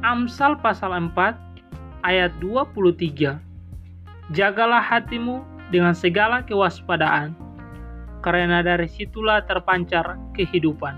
Amsal pasal 4 ayat 23. Jagalah hatimu dengan segala kewaspadaan, karena dari situlah terpancar kehidupan.